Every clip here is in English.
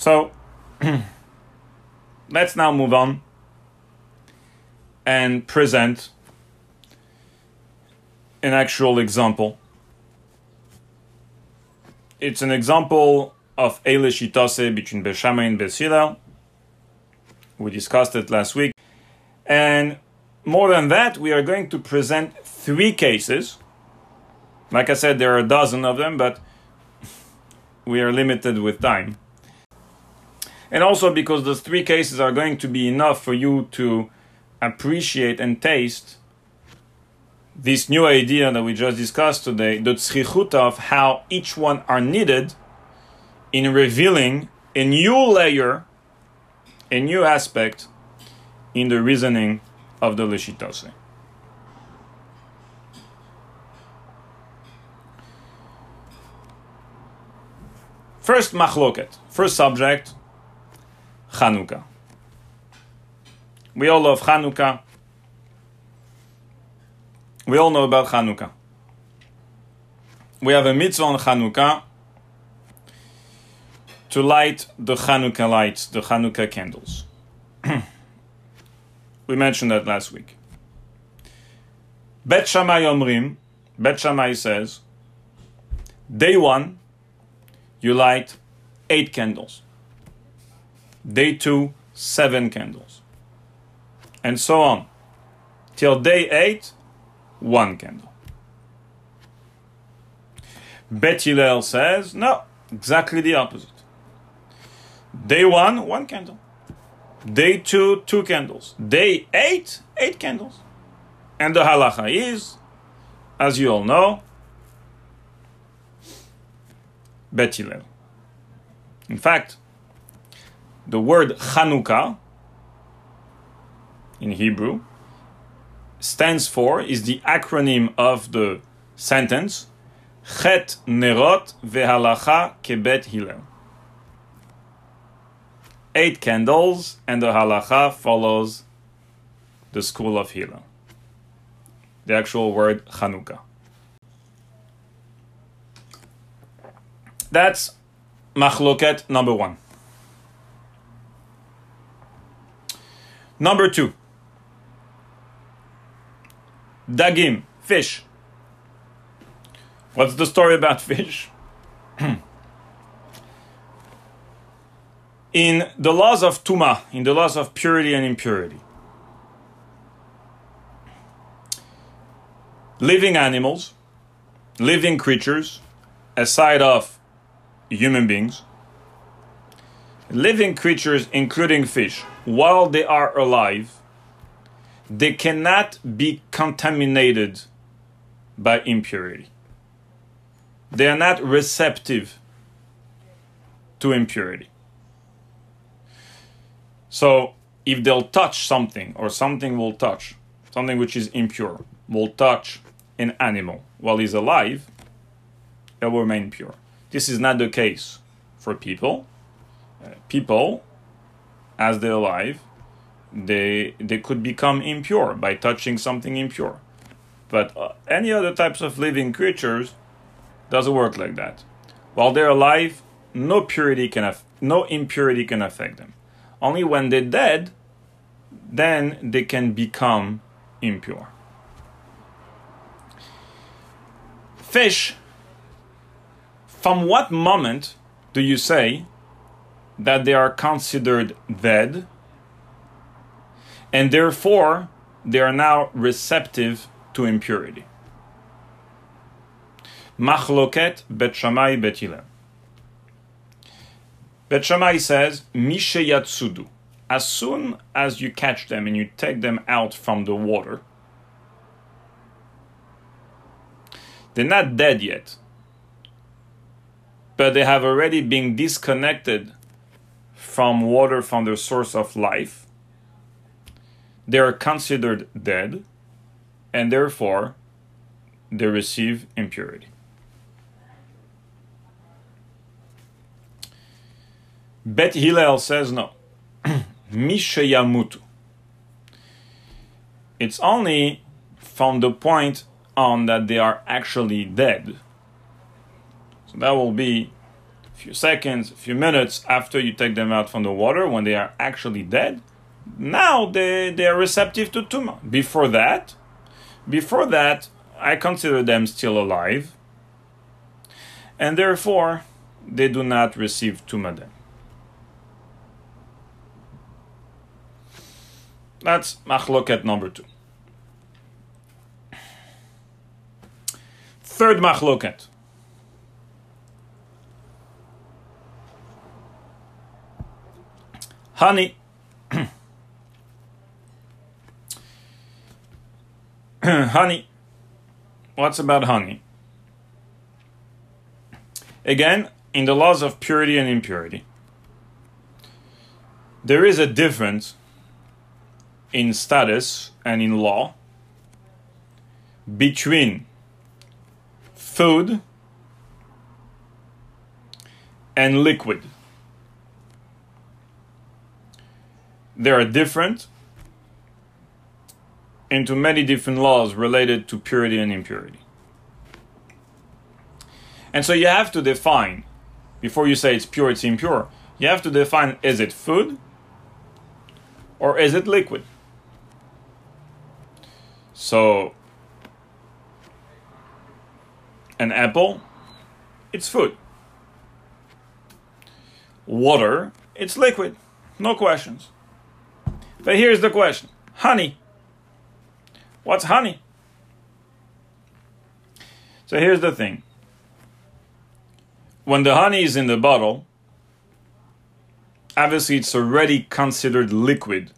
So let's now move on and present an actual example. It's an example of Eile between Bet Shammai and Bet Hillel. We discussed it last week. And more than that, we are going to present three cases. Like I said, there are a dozen of them, but we are limited with time. And also because those three cases are going to be enough for you to appreciate and taste this new idea that we just discussed today, the tzrichut of how each one are needed in revealing a new layer, a new aspect in the reasoning of the Leshitose. First machloket, first subject, Chanukah. We all love Chanukah. We all know about Chanukah. We have a mitzvah on Chanukah to light the Chanukah lights, the Chanukah candles. we mentioned that last week. Bet Shammai Omrim, Bet Shammai says, day one, you light eight candles. Day two, seven candles. And so on. Till day eight, one candle. Bet Hillel says, no, exactly the opposite. Day one, one candle. Day two, two candles. Day eight, eight candles. And the halacha is, as you all know, Bet Hillel. In fact, the word Chanukah in Hebrew stands for, is the acronym of the sentence Chet Nerot Vehalacha Kebet Hillel. Eight candles, and the halacha follows the school of Hillel. The actual word Chanukah. That's machloket number one. Number two, dagim, fish. What's the story about fish? in the laws of tuma, in the laws of purity and impurity, living animals, living creatures, aside of human beings, living creatures, including fish, while they are alive, they cannot be contaminated by impurity. They are not receptive to impurity. So, if they'll touch something, or something will touch, something which is impure, will touch an animal while he's alive, it will remain pure. This is not the case for people. Uh, people, as they're alive, they they could become impure by touching something impure. But uh, any other types of living creatures doesn't work like that. While they're alive, no purity can af- no impurity can affect them. Only when they're dead, then they can become impure. Fish from what moment do you say that they are considered dead and therefore they are now receptive to impurity? Machloket Bet Shammai Bet Hillel. Bet Shammai says, Misheyatsudu. As soon as you catch them and you take them out from the water, they're not dead yet but they have already been disconnected from water from their source of life. They are considered dead, and therefore they receive impurity. Bet Hillel says no. Mishayamutu. It's only from the point on that they are actually dead so that will be few seconds, a few minutes after you take them out from the water when they are actually dead, now they, they are receptive to tuma. Before that, before that, I consider them still alive, and therefore they do not receive tuma then. That's machloket number two. Third machloket. Honey. honey. What's about honey? Again, in the laws of purity and impurity, there is a difference in status and in law between food and liquid. They are different into many different laws related to purity and impurity. And so you have to define, before you say it's pure, it's impure, you have to define is it food or is it liquid? So, an apple, it's food. Water, it's liquid. No questions. But here's the question honey. What's honey? So here's the thing. When the honey is in the bottle, obviously it's already considered liquid,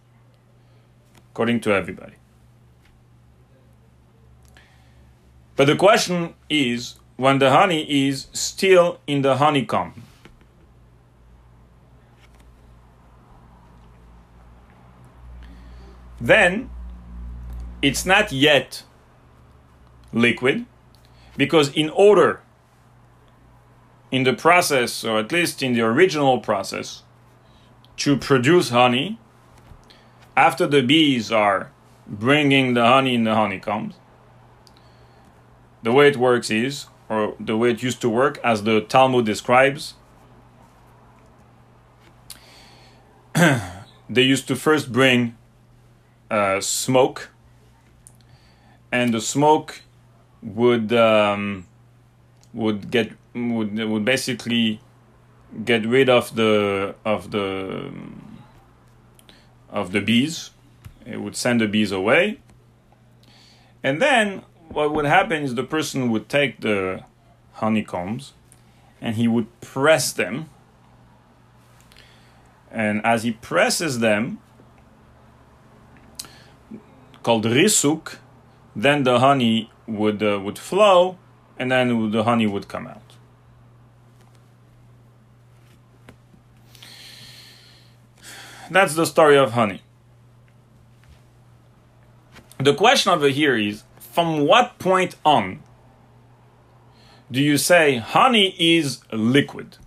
according to everybody. But the question is when the honey is still in the honeycomb. Then it's not yet liquid because, in order, in the process, or at least in the original process, to produce honey, after the bees are bringing the honey in the honeycombs, the way it works is, or the way it used to work, as the Talmud describes, they used to first bring uh, smoke, and the smoke would um, would get would would basically get rid of the of the of the bees. It would send the bees away, and then what would happen is the person would take the honeycombs and he would press them. And as he presses them, called risuk, then the honey would uh, would flow, and then the honey would come out. That's the story of honey. The question over here is from what point on do you say honey is liquid?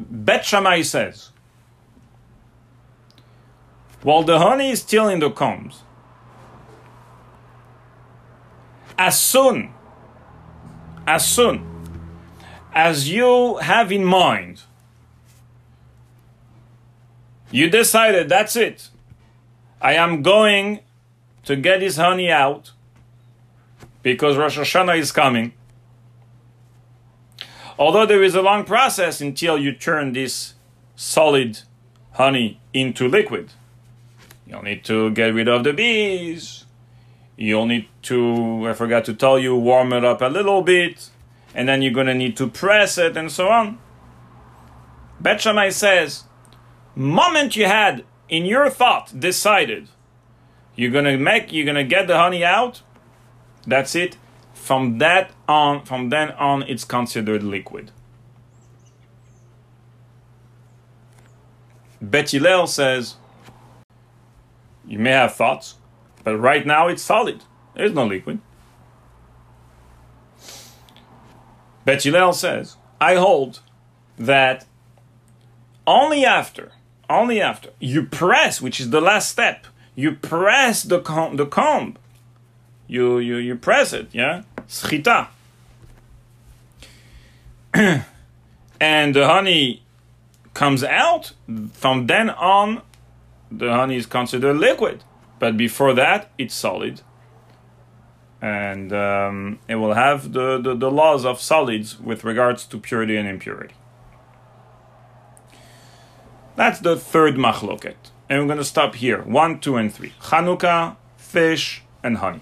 Bet Shammai says, while the honey is still in the combs, as soon, as soon as you have in mind, you decided that's it. I am going to get this honey out because Rosh Hashanah is coming. Although there is a long process until you turn this solid honey into liquid. You'll need to get rid of the bees. You'll need to, I forgot to tell you, warm it up a little bit. And then you're going to need to press it and so on. Bet Shammai says, moment you had in your thought decided you're gonna make, you're gonna get the honey out. That's it. From that on, from then on, it's considered liquid. Bet says, you may have thoughts, but right now it's solid. There's no liquid. Bet says, I hold that only after, only after you press, which is the last step, you press the comb, the comb. You, you, you press it, yeah? Schita. and the honey comes out, from then on, the honey is considered liquid. But before that, it's solid. And um, it will have the, the, the laws of solids with regards to purity and impurity. That's the third machloket. And we're going to stop here. One, two, and three. Chanukah, fish, and honey.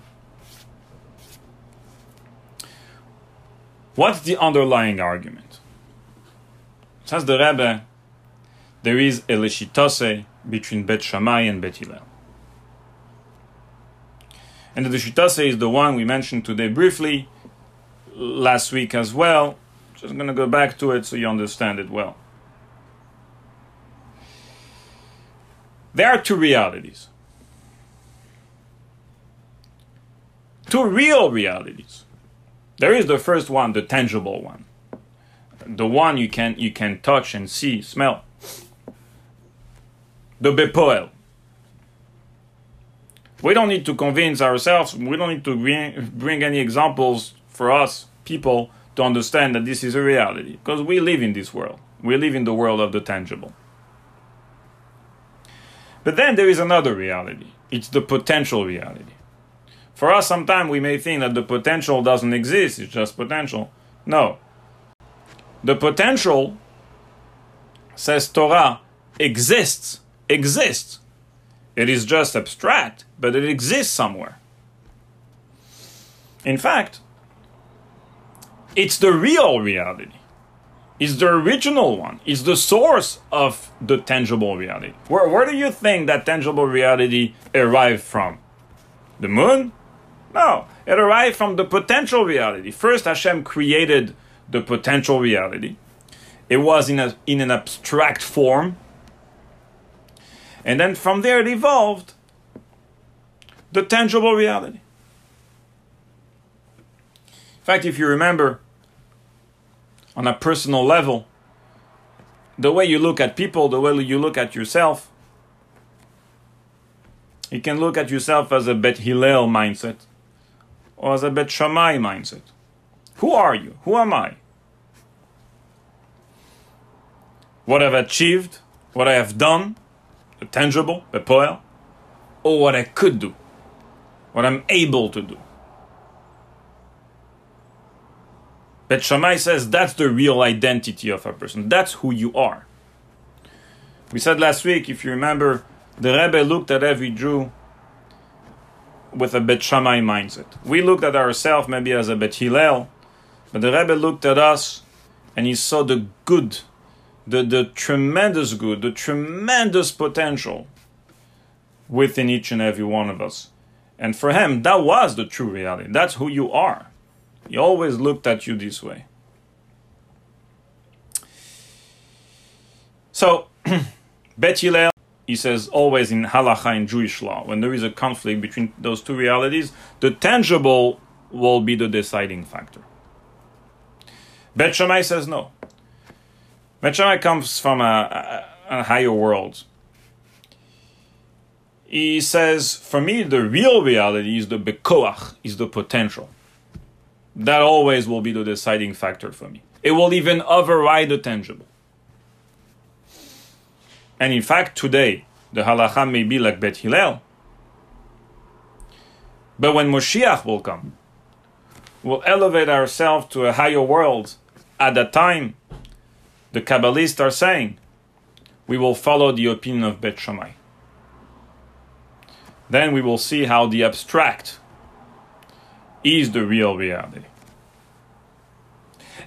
What's the underlying argument? Says the Rebbe, there is a leshitase between Bet Shammai and Bet Hillel. And the leshitase is the one we mentioned today briefly, last week as well. Just going to go back to it so you understand it well. There are two realities. Two real realities. There is the first one, the tangible one. The one you can you can touch and see, smell. The bepoel. We don't need to convince ourselves, we don't need to bring, bring any examples for us, people, to understand that this is a reality. Because we live in this world. We live in the world of the tangible. But then there is another reality. It's the potential reality. For us, sometimes we may think that the potential doesn't exist, it's just potential. No. The potential, says Torah, exists. Exists. It is just abstract, but it exists somewhere. In fact, it's the real reality It's the original one, It's the source of the tangible reality. Where, where do you think that tangible reality arrived from? The moon? No, it arrived from the potential reality. First, Hashem created the potential reality. It was in, a, in an abstract form. And then from there, it evolved the tangible reality. In fact, if you remember, on a personal level, the way you look at people, the way you look at yourself. You can look at yourself as a Bet Hillel mindset or as a Bet Shammai mindset. Who are you? Who am I? What I've achieved, what I have done, tangible, the poel, or what I could do, what I'm able to do. Bet Shammai says that's the real identity of a person. That's who you are. We said last week, if you remember, the Rebbe looked at every Jew with a Bet Shammai mindset. We looked at ourselves maybe as a Bet Hillel, but the Rebbe looked at us and he saw the good, the, the tremendous good, the tremendous potential within each and every one of us. And for him, that was the true reality. That's who you are. He always looked at you this way. So, Bet Hillel, he says always in halacha in Jewish law, when there is a conflict between those two realities, the tangible will be the deciding factor. Bet Shammai says no. Shammai comes from a, a, a higher world. He says, for me, the real reality is the bekoach, is the potential. That always will be the deciding factor for me. It will even override the tangible. And in fact, today, the halacha may be like Bet Hillel. But when Moshiach will come, we'll elevate ourselves to a higher world. At that time, the Kabbalists are saying, we will follow the opinion of Bet Shammai. Then we will see how the abstract is the real reality.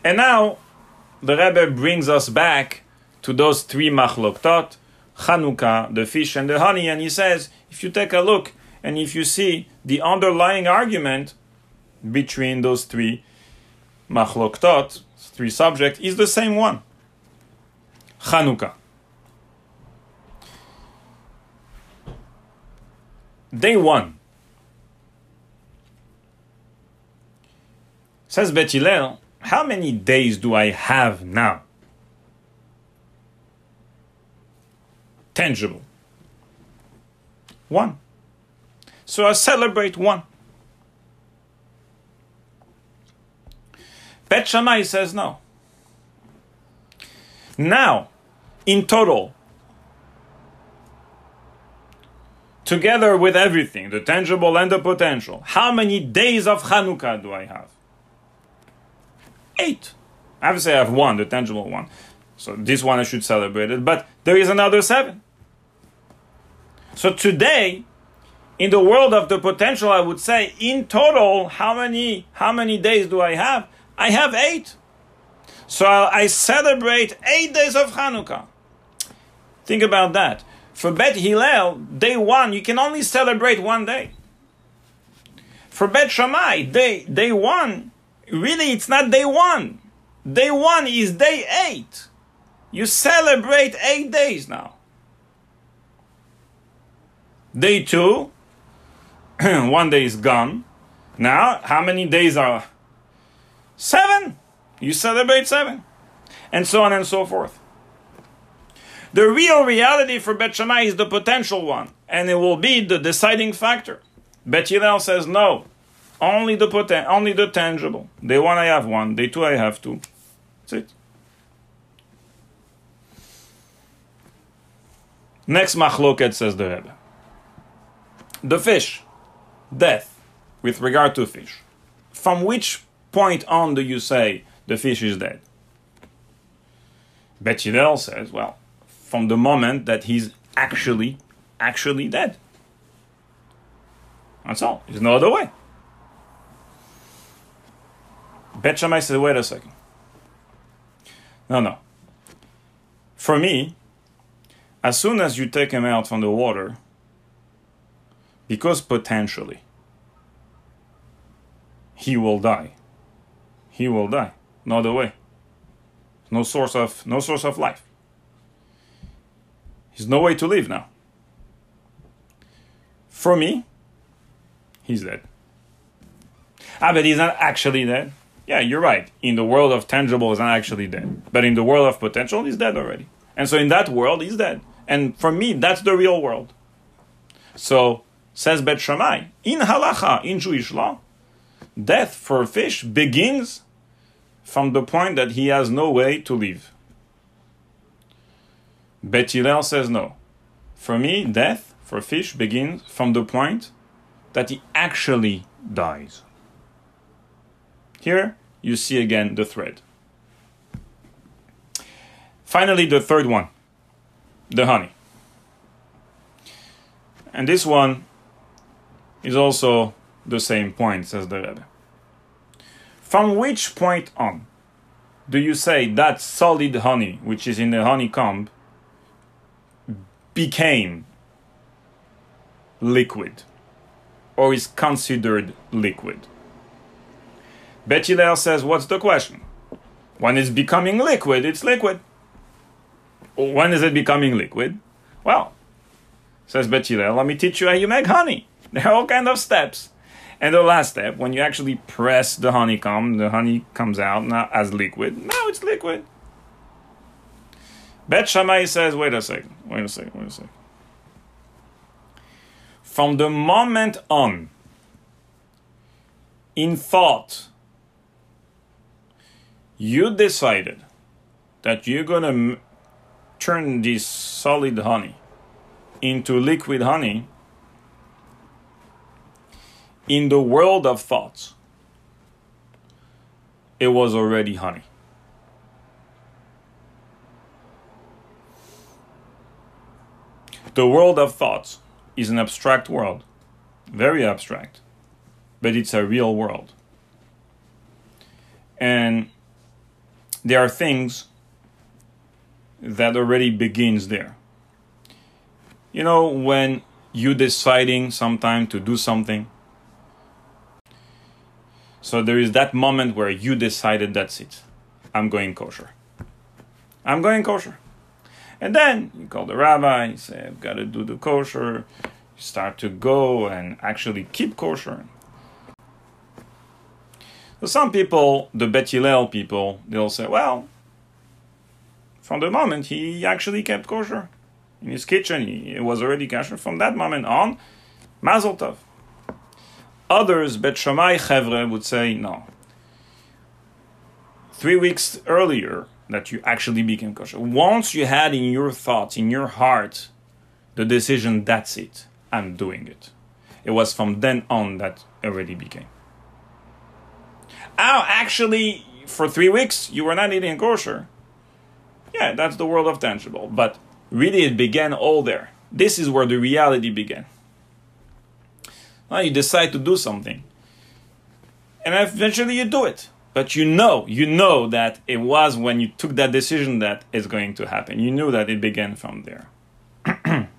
And now the Rebbe brings us back to those three machloktot, Chanukah, the fish and the honey, and he says, if you take a look and if you see the underlying argument between those three machloktot, three subjects, is the same one. Chanukah. Day one. Says Bet how many days do I have now? Tangible. One. So I celebrate one. Bet Shammai says no. Now, in total, together with everything, the tangible and the potential, how many days of Hanukkah do I have? Eight. Say I have one, the tangible one. So this one I should celebrate it, but there is another seven. So today, in the world of the potential, I would say in total, how many how many days do I have? I have eight. So I celebrate eight days of Hanukkah. Think about that. For Bet Hillel, day one, you can only celebrate one day. For Bet Shammai, day, day one, really it's not day one. Day one is day eight. You celebrate eight days now. Day two, one day is gone. Now, how many days are? Seven. You celebrate seven. And so on and so forth. The real reality for Bet Shammai is the potential one, and it will be the deciding factor. Bet Hillel says no, only the poten- only the tangible. Day one I have one, day two I have two. That's it. Next machloket says the Rebbe. The fish, death, with regard to fish. From which point on do you say the fish is dead? Bet Hillel says, well, from the moment that he's actually, actually dead. That's all. There's no other way. Bet Shammai says, wait a second. No, no. For me, as soon as you take him out from the water, because potentially he will die, he will die. No other way. No source of no source of life. He's no way to live now. For me, he's dead. Ah, but he's not actually dead. Yeah, you're right. In the world of tangible, he's not actually dead. But in the world of potential, he's dead already. And so in that world, he's dead. And for me, that's the real world. So, says Bet Shammai, in halacha, in Jewish law, death for a fish begins from the point that he has no way to live. Bet Hillel says no. For me, death for fish begins from the point that he actually dies. Here you see again the thread. Finally, the third one the honey. And this one is also the same point, says the Rebbe. From which point on do you say that solid honey, which is in the honeycomb, became liquid or is considered liquid? Bet says, What's the question? When it's becoming liquid, it's liquid. When is it becoming liquid? Well, says Bet let me teach you how you make honey. There are all kind of steps. And the last step, when you actually press the honeycomb, the honey comes out now as liquid. Now it's liquid. Bet Shammai says, wait a second, wait a second, wait a second. From the moment on, in thought, you decided that you're gonna m- turn this solid honey into liquid honey in the world of thoughts, it was already honey. The world of thoughts is an abstract world, very abstract, but it's a real world. And there are things that already begins there. You know, when you deciding sometime to do something, so there is that moment where you decided that's it. I'm going kosher. I'm going kosher. And then you call the rabbi, you say, I've got to do the kosher. You start to go and actually keep kosher. So some people, the Bet Hillel people, they'll say, well, from the moment he actually kept kosher in his kitchen, he, it was already kosher. From that moment on, Mazel Tov. Others, Bet Shammai Chevre, would say no. Three weeks earlier, that you actually became kosher. Once you had in your thoughts, in your heart, the decision, that's it, I'm doing it. It was from then on that already became. Oh, actually, for three weeks you were not eating kosher. Yeah, that's the world of tangible. But really, it began all there. This is where the reality began. Well, you decide to do something, and eventually you do it. But you know, you know that it was when you took that decision that it's going to happen. You knew that it began from there.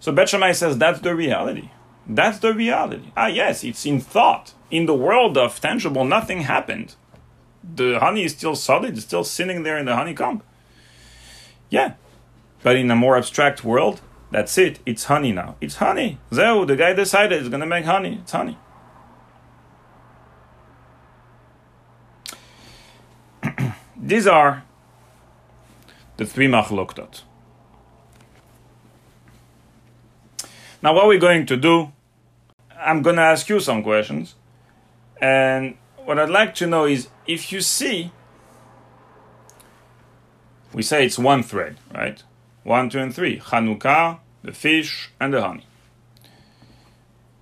so Bet Shammai says that's the reality. That's the reality. Ah, yes, it's in thought. In the world of tangible, nothing happened. The honey is still solid, it's still sitting there in the honeycomb. Yeah. But in a more abstract world, that's it. It's honey now. It's honey. Zeu, the guy decided it's going to make honey. It's honey. These are the three machloktot. Now, what we're going to do, I'm going to ask you some questions. And what I'd like to know is if you see, we say it's one thread, right? One, two, and three Hanukkah, the fish, and the honey.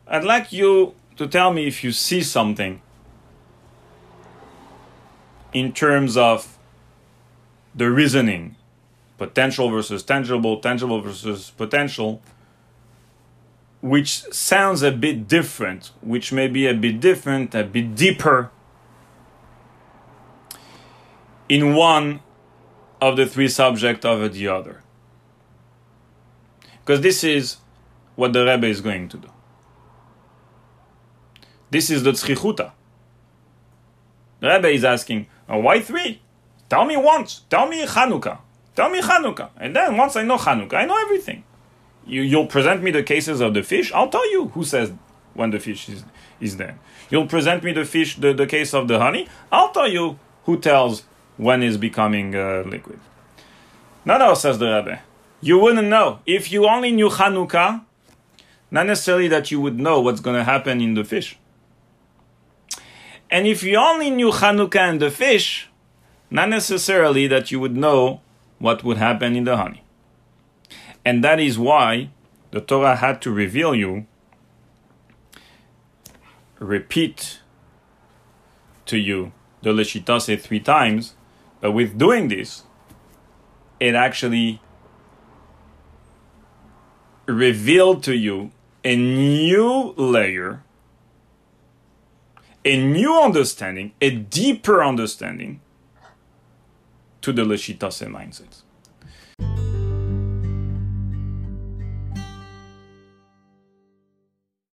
I'd like you to tell me if you see something in terms of the reasoning potential versus tangible, tangible versus potential which sounds a bit different, which may be a bit different, a bit deeper in one of the three subjects over the other. Because this is what the Rebbe is going to do. This is the tzrichuta. The Rebbe is asking, oh, why three? Tell me once. Tell me Chanukah. Tell me Chanukah. And then once I know Chanukah, I know everything you, you'll present me the cases of the fish. I'll tell you who says when the fish is, is there. You'll present me the fish, the, the case of the honey. I'll tell you who tells when it's becoming uh, liquid. No, no, says the Rebbe. You wouldn't know. If you only knew Hanukkah, not necessarily that you would know what's going to happen in the fish. And if you only knew Hanukkah and the fish, not necessarily that you would know what would happen in the honey. And that is why the Torah had to reveal you, repeat to you the Leshitase three times, but with doing this, it actually revealed to you a new layer, a new understanding, a deeper understanding to the Leshitase mindsets.